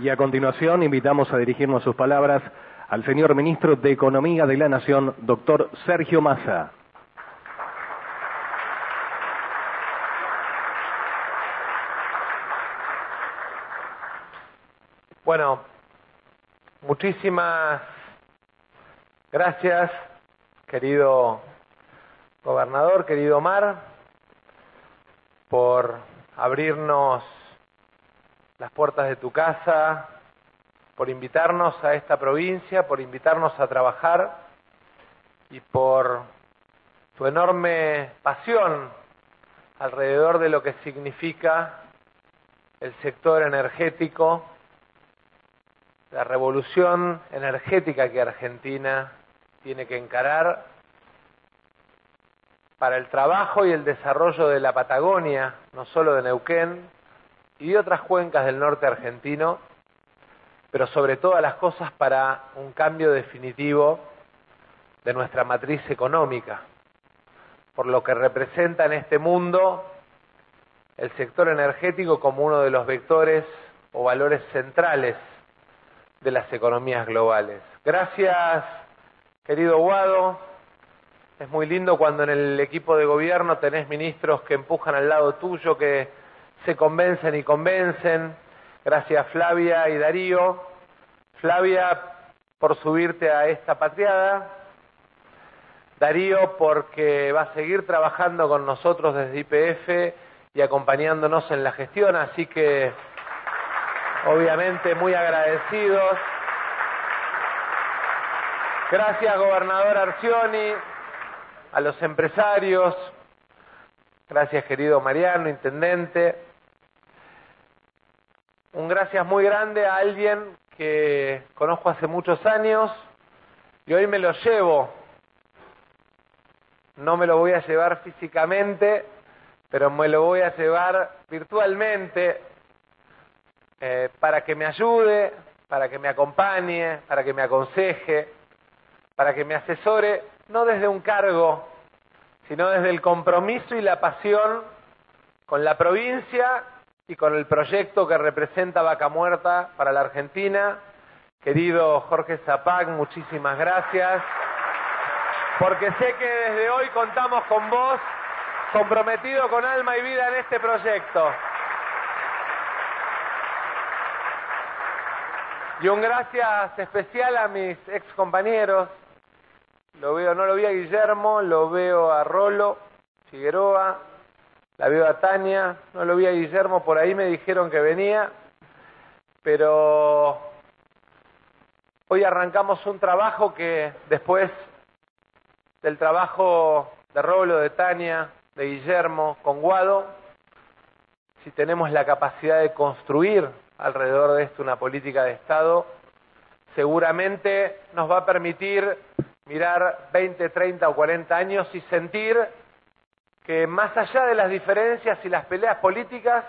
Y a continuación invitamos a dirigirnos sus palabras al señor ministro de Economía de la Nación, doctor Sergio Massa. Bueno, muchísimas gracias, querido gobernador, querido Omar, por abrirnos las puertas de tu casa, por invitarnos a esta provincia, por invitarnos a trabajar y por tu enorme pasión alrededor de lo que significa el sector energético, la revolución energética que Argentina tiene que encarar para el trabajo y el desarrollo de la Patagonia, no solo de Neuquén, y otras cuencas del norte argentino, pero sobre todas las cosas para un cambio definitivo de nuestra matriz económica, por lo que representa en este mundo el sector energético como uno de los vectores o valores centrales de las economías globales. Gracias, querido Guado. Es muy lindo cuando en el equipo de gobierno tenés ministros que empujan al lado tuyo, que se convencen y convencen. Gracias Flavia y Darío. Flavia por subirte a esta patriada. Darío porque va a seguir trabajando con nosotros desde IPF y acompañándonos en la gestión, así que obviamente muy agradecidos. Gracias, gobernador Arcioni, a los empresarios, gracias, querido Mariano, intendente. Un gracias muy grande a alguien que conozco hace muchos años y hoy me lo llevo. No me lo voy a llevar físicamente, pero me lo voy a llevar virtualmente eh, para que me ayude, para que me acompañe, para que me aconseje, para que me asesore, no desde un cargo, sino desde el compromiso y la pasión con la provincia y con el proyecto que representa Vaca Muerta para la Argentina. Querido Jorge Zapac, muchísimas gracias, porque sé que desde hoy contamos con vos, comprometido con alma y vida en este proyecto. Y un gracias especial a mis ex compañeros. Lo veo, no lo vi a Guillermo, lo veo a Rolo, Figueroa, la veo a Tania, no lo vi a Guillermo, por ahí me dijeron que venía, pero hoy arrancamos un trabajo que después del trabajo de Rolo, de Tania, de Guillermo, con Guado, si tenemos la capacidad de construir alrededor de esto una política de Estado, seguramente nos va a permitir mirar 20, 30 o 40 años y sentir que más allá de las diferencias y las peleas políticas,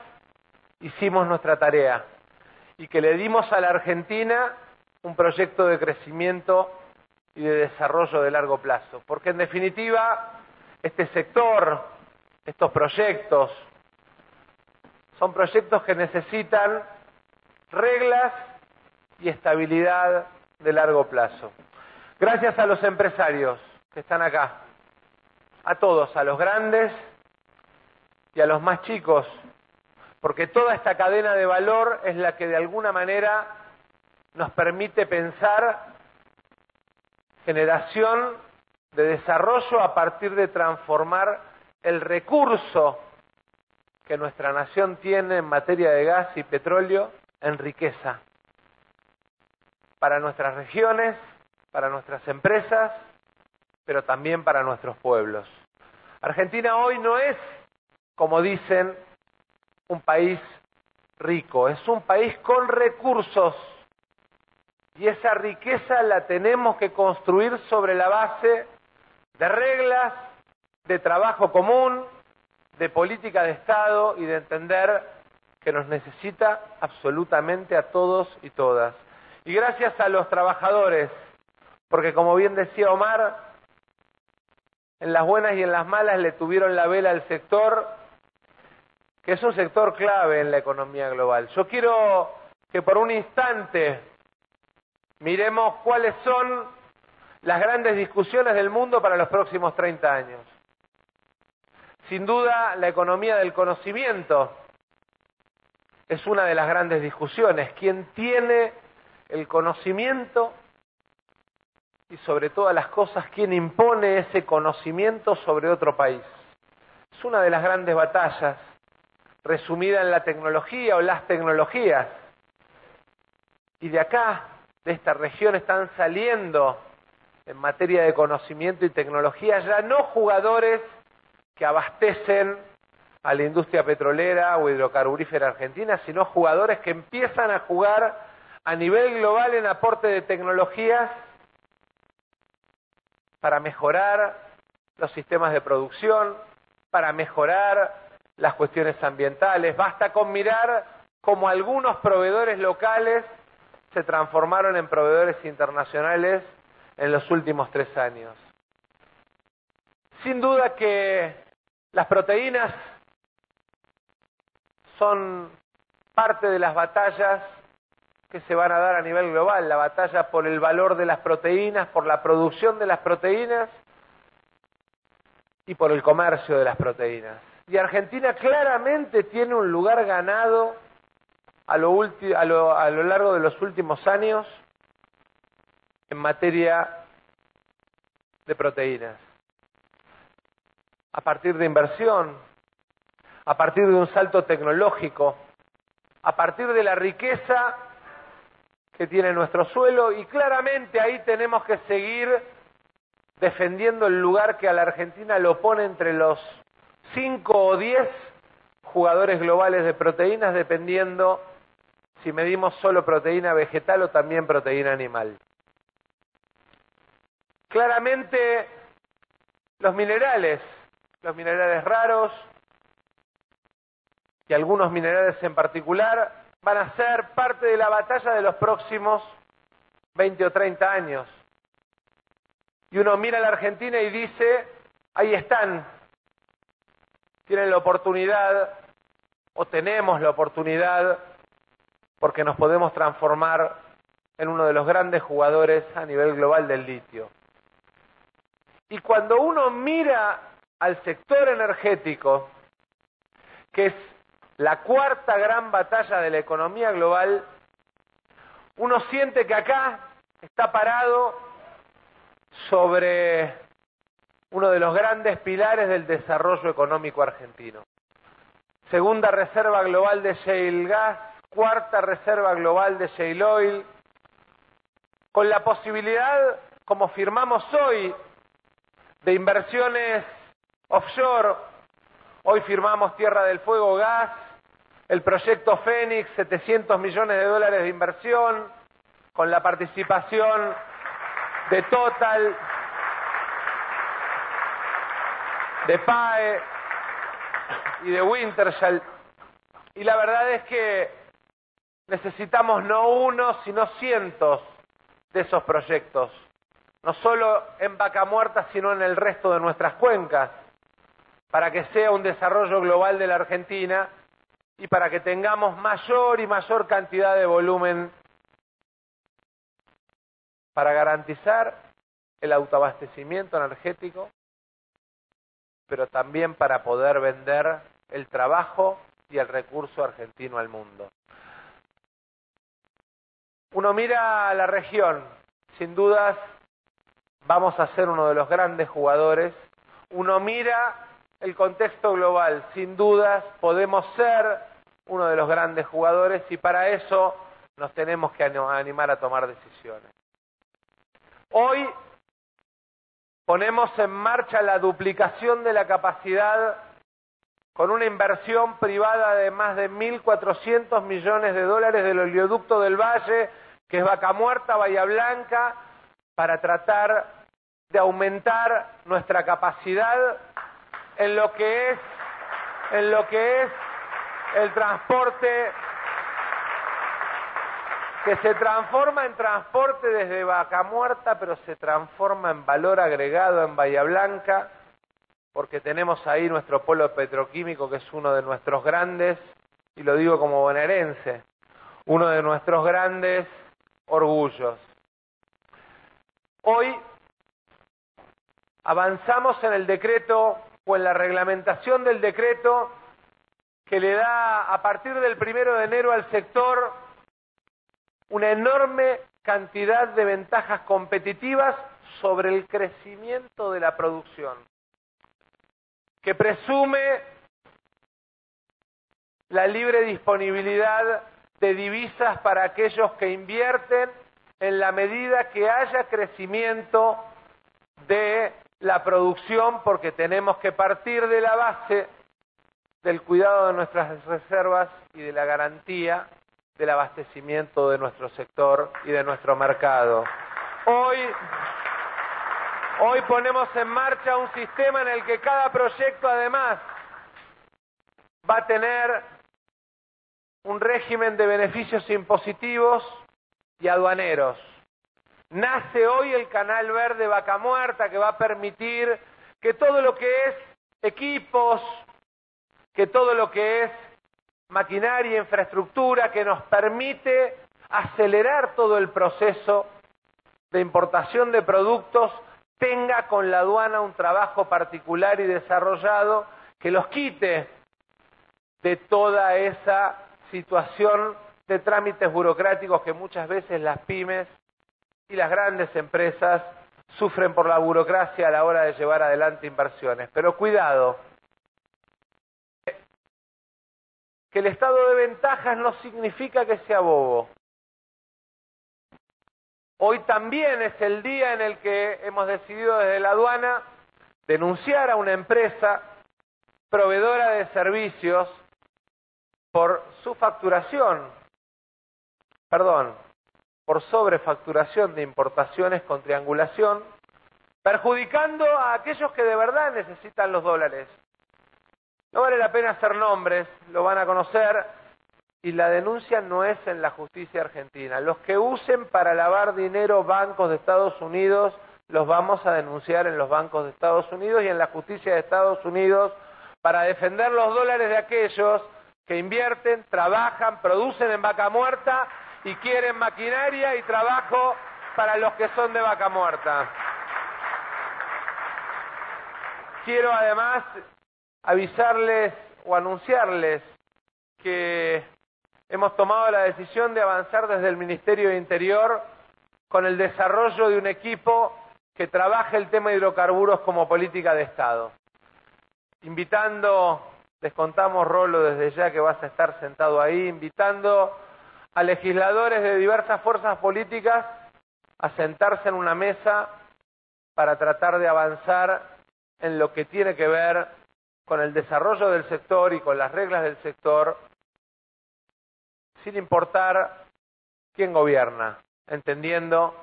hicimos nuestra tarea y que le dimos a la Argentina un proyecto de crecimiento y de desarrollo de largo plazo. Porque en definitiva, este sector, estos proyectos, son proyectos que necesitan reglas y estabilidad de largo plazo. Gracias a los empresarios que están acá, a todos, a los grandes y a los más chicos, porque toda esta cadena de valor es la que de alguna manera nos permite pensar generación de desarrollo a partir de transformar el recurso que nuestra nación tiene en materia de gas y petróleo en riqueza para nuestras regiones, para nuestras empresas, pero también para nuestros pueblos. Argentina hoy no es, como dicen, un país rico, es un país con recursos y esa riqueza la tenemos que construir sobre la base de reglas, de trabajo común, de política de Estado y de entender que nos necesita absolutamente a todos y todas. Y gracias a los trabajadores, porque como bien decía Omar, en las buenas y en las malas le tuvieron la vela al sector, que es un sector clave en la economía global. Yo quiero que por un instante miremos cuáles son las grandes discusiones del mundo para los próximos 30 años. Sin duda, la economía del conocimiento es una de las grandes discusiones. ¿Quién tiene el conocimiento y sobre todas las cosas, quién impone ese conocimiento sobre otro país? Es una de las grandes batallas, resumida en la tecnología o las tecnologías. Y de acá, de esta región, están saliendo en materia de conocimiento y tecnología ya no jugadores que abastecen a la industria petrolera o hidrocarburífera argentina, sino jugadores que empiezan a jugar a nivel global en aporte de tecnologías para mejorar los sistemas de producción, para mejorar las cuestiones ambientales. Basta con mirar cómo algunos proveedores locales se transformaron en proveedores internacionales en los últimos tres años. Sin duda que las proteínas son parte de las batallas que se van a dar a nivel global, la batalla por el valor de las proteínas, por la producción de las proteínas y por el comercio de las proteínas. Y Argentina claramente tiene un lugar ganado a lo, a lo, a lo largo de los últimos años en materia de proteínas. A partir de inversión, a partir de un salto tecnológico, a partir de la riqueza que tiene nuestro suelo y claramente ahí tenemos que seguir defendiendo el lugar que a la Argentina lo pone entre los 5 o 10 jugadores globales de proteínas dependiendo si medimos solo proteína vegetal o también proteína animal. Claramente los minerales, los minerales raros y algunos minerales en particular van a ser parte de la batalla de los próximos 20 o 30 años. Y uno mira a la Argentina y dice, ahí están, tienen la oportunidad o tenemos la oportunidad porque nos podemos transformar en uno de los grandes jugadores a nivel global del litio. Y cuando uno mira al sector energético, que es la cuarta gran batalla de la economía global, uno siente que acá está parado sobre uno de los grandes pilares del desarrollo económico argentino. Segunda reserva global de shale gas, cuarta reserva global de shale oil, con la posibilidad, como firmamos hoy, de inversiones offshore. Hoy firmamos Tierra del Fuego Gas, el proyecto Fénix, 700 millones de dólares de inversión, con la participación de Total, de PAE y de Wintershall. Y la verdad es que necesitamos no uno, sino cientos de esos proyectos no solo en Vaca Muerta, sino en el resto de nuestras cuencas, para que sea un desarrollo global de la Argentina y para que tengamos mayor y mayor cantidad de volumen para garantizar el autoabastecimiento energético, pero también para poder vender el trabajo y el recurso argentino al mundo. Uno mira a la región, sin dudas vamos a ser uno de los grandes jugadores. Uno mira el contexto global, sin dudas podemos ser uno de los grandes jugadores y para eso nos tenemos que animar a tomar decisiones. Hoy ponemos en marcha la duplicación de la capacidad con una inversión privada de más de 1.400 millones de dólares del oleoducto del Valle, que es Vaca Muerta, Bahía Blanca, para tratar de aumentar nuestra capacidad en lo que es en lo que es el transporte que se transforma en transporte desde Vaca Muerta, pero se transforma en valor agregado en Bahía Blanca, porque tenemos ahí nuestro polo petroquímico, que es uno de nuestros grandes, y lo digo como bonaerense, uno de nuestros grandes orgullos. Hoy avanzamos en el decreto o en la reglamentación del decreto que le da a partir del primero de enero al sector una enorme cantidad de ventajas competitivas sobre el crecimiento de la producción, que presume la libre disponibilidad de divisas para aquellos que invierten en la medida que haya crecimiento de la producción, porque tenemos que partir de la base del cuidado de nuestras reservas y de la garantía del abastecimiento de nuestro sector y de nuestro mercado. Hoy, hoy ponemos en marcha un sistema en el que cada proyecto además va a tener un régimen de beneficios impositivos y aduaneros. Nace hoy el canal verde Vaca Muerta que va a permitir que todo lo que es equipos, que todo lo que es maquinaria, infraestructura, que nos permite acelerar todo el proceso de importación de productos, tenga con la aduana un trabajo particular y desarrollado que los quite de toda esa situación de trámites burocráticos que muchas veces las pymes y las grandes empresas sufren por la burocracia a la hora de llevar adelante inversiones. Pero cuidado, que el estado de ventajas no significa que sea bobo. Hoy también es el día en el que hemos decidido desde la aduana denunciar a una empresa proveedora de servicios por su facturación, perdón, por sobrefacturación de importaciones con triangulación, perjudicando a aquellos que de verdad necesitan los dólares. No vale la pena hacer nombres, lo van a conocer, y la denuncia no es en la justicia argentina. Los que usen para lavar dinero bancos de Estados Unidos, los vamos a denunciar en los bancos de Estados Unidos y en la justicia de Estados Unidos para defender los dólares de aquellos que invierten, trabajan, producen en vaca muerta y quieren maquinaria y trabajo para los que son de vaca muerta. Quiero además avisarles o anunciarles que hemos tomado la decisión de avanzar desde el Ministerio de Interior con el desarrollo de un equipo que trabaje el tema de hidrocarburos como política de Estado. Invitando les contamos, Rolo, desde ya que vas a estar sentado ahí, invitando a legisladores de diversas fuerzas políticas a sentarse en una mesa para tratar de avanzar en lo que tiene que ver con el desarrollo del sector y con las reglas del sector, sin importar quién gobierna, entendiendo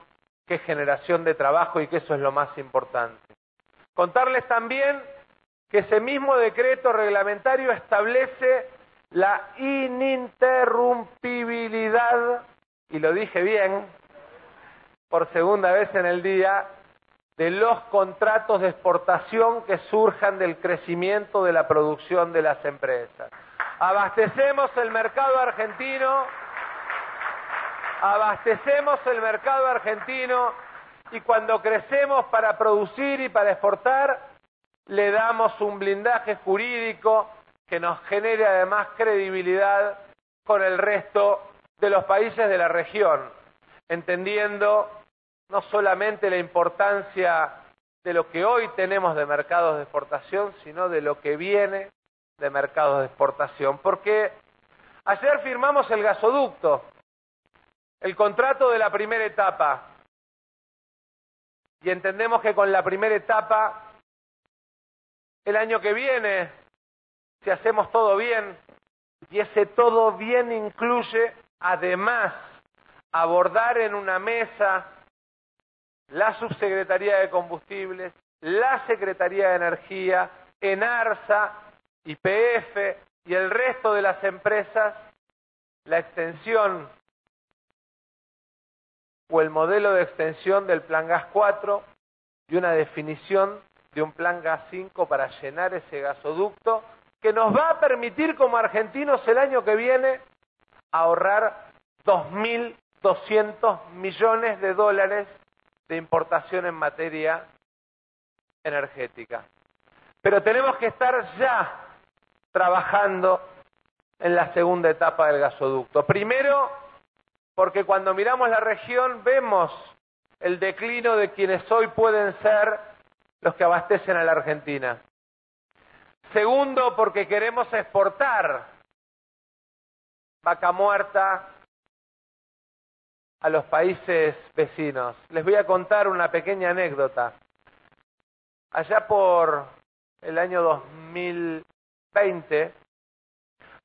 qué generación de trabajo y que eso es lo más importante. Contarles también que ese mismo decreto reglamentario establece la ininterrumpibilidad, y lo dije bien, por segunda vez en el día, de los contratos de exportación que surjan del crecimiento de la producción de las empresas. Abastecemos el mercado argentino, abastecemos el mercado argentino y cuando crecemos para producir y para exportar, le damos un blindaje jurídico que nos genere además credibilidad con el resto de los países de la región, entendiendo no solamente la importancia de lo que hoy tenemos de mercados de exportación, sino de lo que viene de mercados de exportación. Porque ayer firmamos el gasoducto, el contrato de la primera etapa, y entendemos que con la primera etapa el año que viene, si hacemos todo bien, y ese todo bien incluye además abordar en una mesa la Subsecretaría de Combustibles, la Secretaría de Energía, ENARSA, YPF y el resto de las empresas, la extensión o el modelo de extensión del Plan Gas 4 y una definición de un plan gas 5 para llenar ese gasoducto que nos va a permitir como argentinos el año que viene ahorrar 2.200 millones de dólares de importación en materia energética. Pero tenemos que estar ya trabajando en la segunda etapa del gasoducto. Primero, porque cuando miramos la región vemos el declino de quienes hoy pueden ser los que abastecen a la Argentina. Segundo, porque queremos exportar vaca muerta a los países vecinos. Les voy a contar una pequeña anécdota. Allá por el año 2020,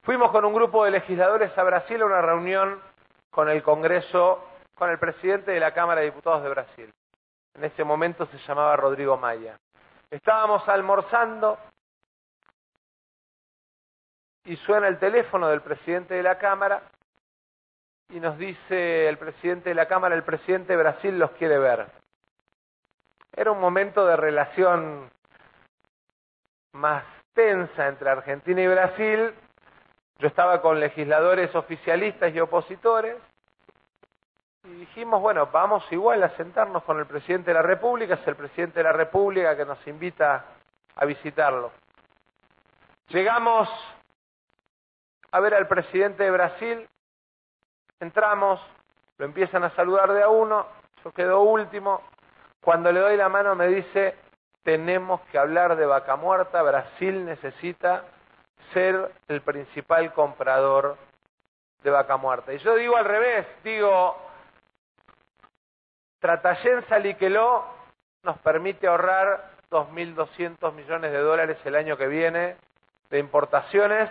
fuimos con un grupo de legisladores a Brasil a una reunión con el Congreso, con el presidente de la Cámara de Diputados de Brasil. En ese momento se llamaba Rodrigo Maya. Estábamos almorzando y suena el teléfono del presidente de la Cámara y nos dice el presidente de la Cámara, el presidente de Brasil los quiere ver. Era un momento de relación más tensa entre Argentina y Brasil. Yo estaba con legisladores oficialistas y opositores y dijimos, bueno, vamos igual a sentarnos con el presidente de la República, es el presidente de la República que nos invita a visitarlo. Llegamos a ver al presidente de Brasil, entramos, lo empiezan a saludar de a uno, yo quedo último, cuando le doy la mano me dice, tenemos que hablar de vaca muerta, Brasil necesita ser el principal comprador de vaca muerta. Y yo digo al revés, digo, Tratayen Saliqueló nos permite ahorrar 2.200 millones de dólares el año que viene de importaciones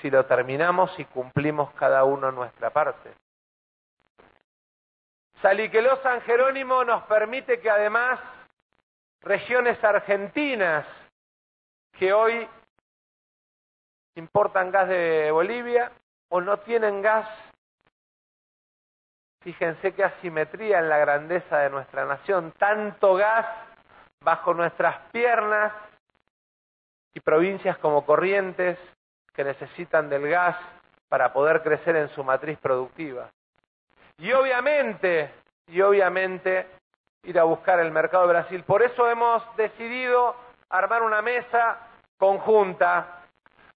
si lo terminamos y cumplimos cada uno nuestra parte. Saliqueló San Jerónimo nos permite que además regiones argentinas que hoy importan gas de Bolivia o no tienen gas, fíjense qué asimetría en la grandeza de nuestra nación, tanto gas bajo nuestras piernas y provincias como Corrientes que necesitan del gas para poder crecer en su matriz productiva. Y obviamente, y obviamente ir a buscar el mercado de Brasil. Por eso hemos decidido armar una mesa conjunta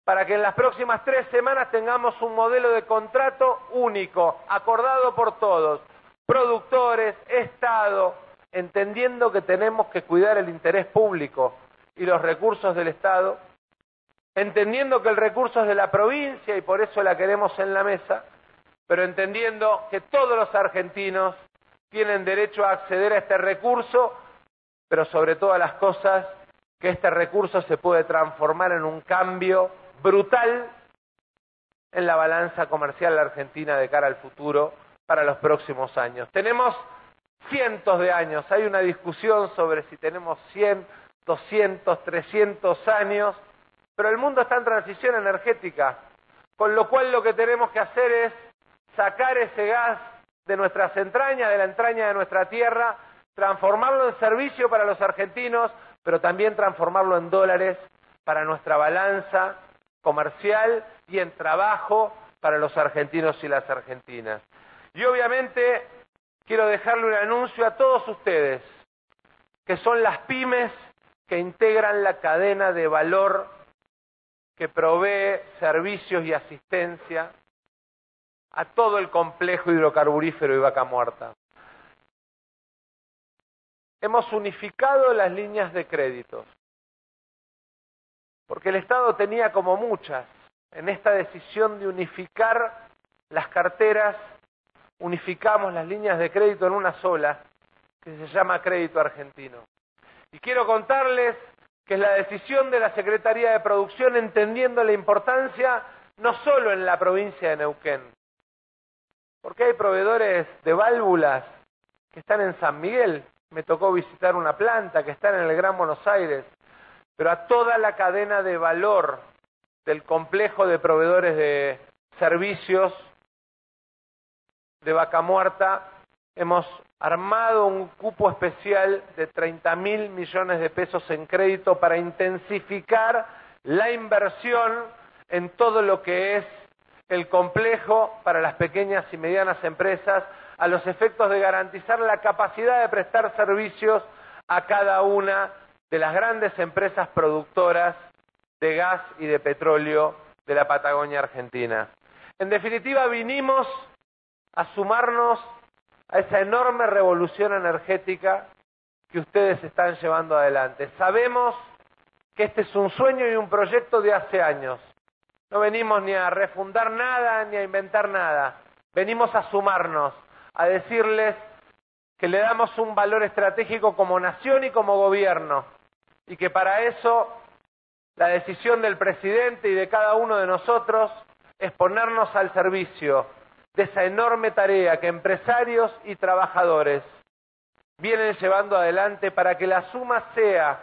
para que en las próximas tres semanas tengamos un modelo de contrato único, acordado por todos, productores, Estado, entendiendo que tenemos que cuidar el interés público y los recursos del Estado entendiendo que el recurso es de la provincia y por eso la queremos en la mesa, pero entendiendo que todos los argentinos tienen derecho a acceder a este recurso, pero sobre todas las cosas que este recurso se puede transformar en un cambio brutal en la balanza comercial Argentina de cara al futuro para los próximos años. Tenemos cientos de años, hay una discusión sobre si tenemos 100, 200, 300 años, pero el mundo está en transición energética, con lo cual lo que tenemos que hacer es sacar ese gas de nuestras entrañas, de la entraña de nuestra tierra, transformarlo en servicio para los argentinos, pero también transformarlo en dólares para nuestra balanza comercial y en trabajo para los argentinos y las argentinas. Y obviamente quiero dejarle un anuncio a todos ustedes, que son las pymes que integran la cadena de valor que provee servicios y asistencia a todo el complejo hidrocarburífero y vaca muerta. Hemos unificado las líneas de créditos, porque el Estado tenía como muchas en esta decisión de unificar las carteras, unificamos las líneas de crédito en una sola, que se llama Crédito Argentino. Y quiero contarles que es la decisión de la Secretaría de Producción entendiendo la importancia no solo en la provincia de Neuquén, porque hay proveedores de válvulas que están en San Miguel, me tocó visitar una planta que está en el Gran Buenos Aires, pero a toda la cadena de valor del complejo de proveedores de servicios de vaca muerta hemos armado un cupo especial de 30 mil millones de pesos en crédito para intensificar la inversión en todo lo que es el complejo para las pequeñas y medianas empresas a los efectos de garantizar la capacidad de prestar servicios a cada una de las grandes empresas productoras de gas y de petróleo de la Patagonia Argentina. En definitiva, vinimos a sumarnos a esa enorme revolución energética que ustedes están llevando adelante. Sabemos que este es un sueño y un proyecto de hace años. No venimos ni a refundar nada ni a inventar nada. Venimos a sumarnos, a decirles que le damos un valor estratégico como nación y como gobierno y que para eso la decisión del presidente y de cada uno de nosotros es ponernos al servicio de esa enorme tarea que empresarios y trabajadores vienen llevando adelante para que la suma sea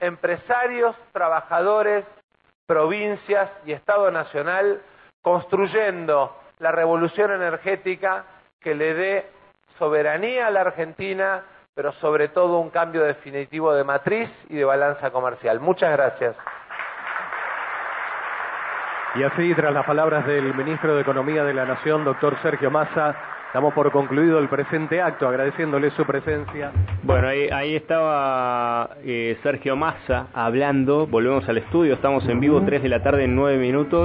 empresarios, trabajadores, provincias y Estado Nacional construyendo la revolución energética que le dé soberanía a la Argentina, pero sobre todo un cambio definitivo de matriz y de balanza comercial. Muchas gracias. Y así, tras las palabras del ministro de Economía de la Nación, doctor Sergio Massa, damos por concluido el presente acto, agradeciéndole su presencia. Bueno, ahí, estaba eh, Sergio Massa hablando, volvemos al estudio, estamos en vivo, 3 de la tarde en 9 minutos.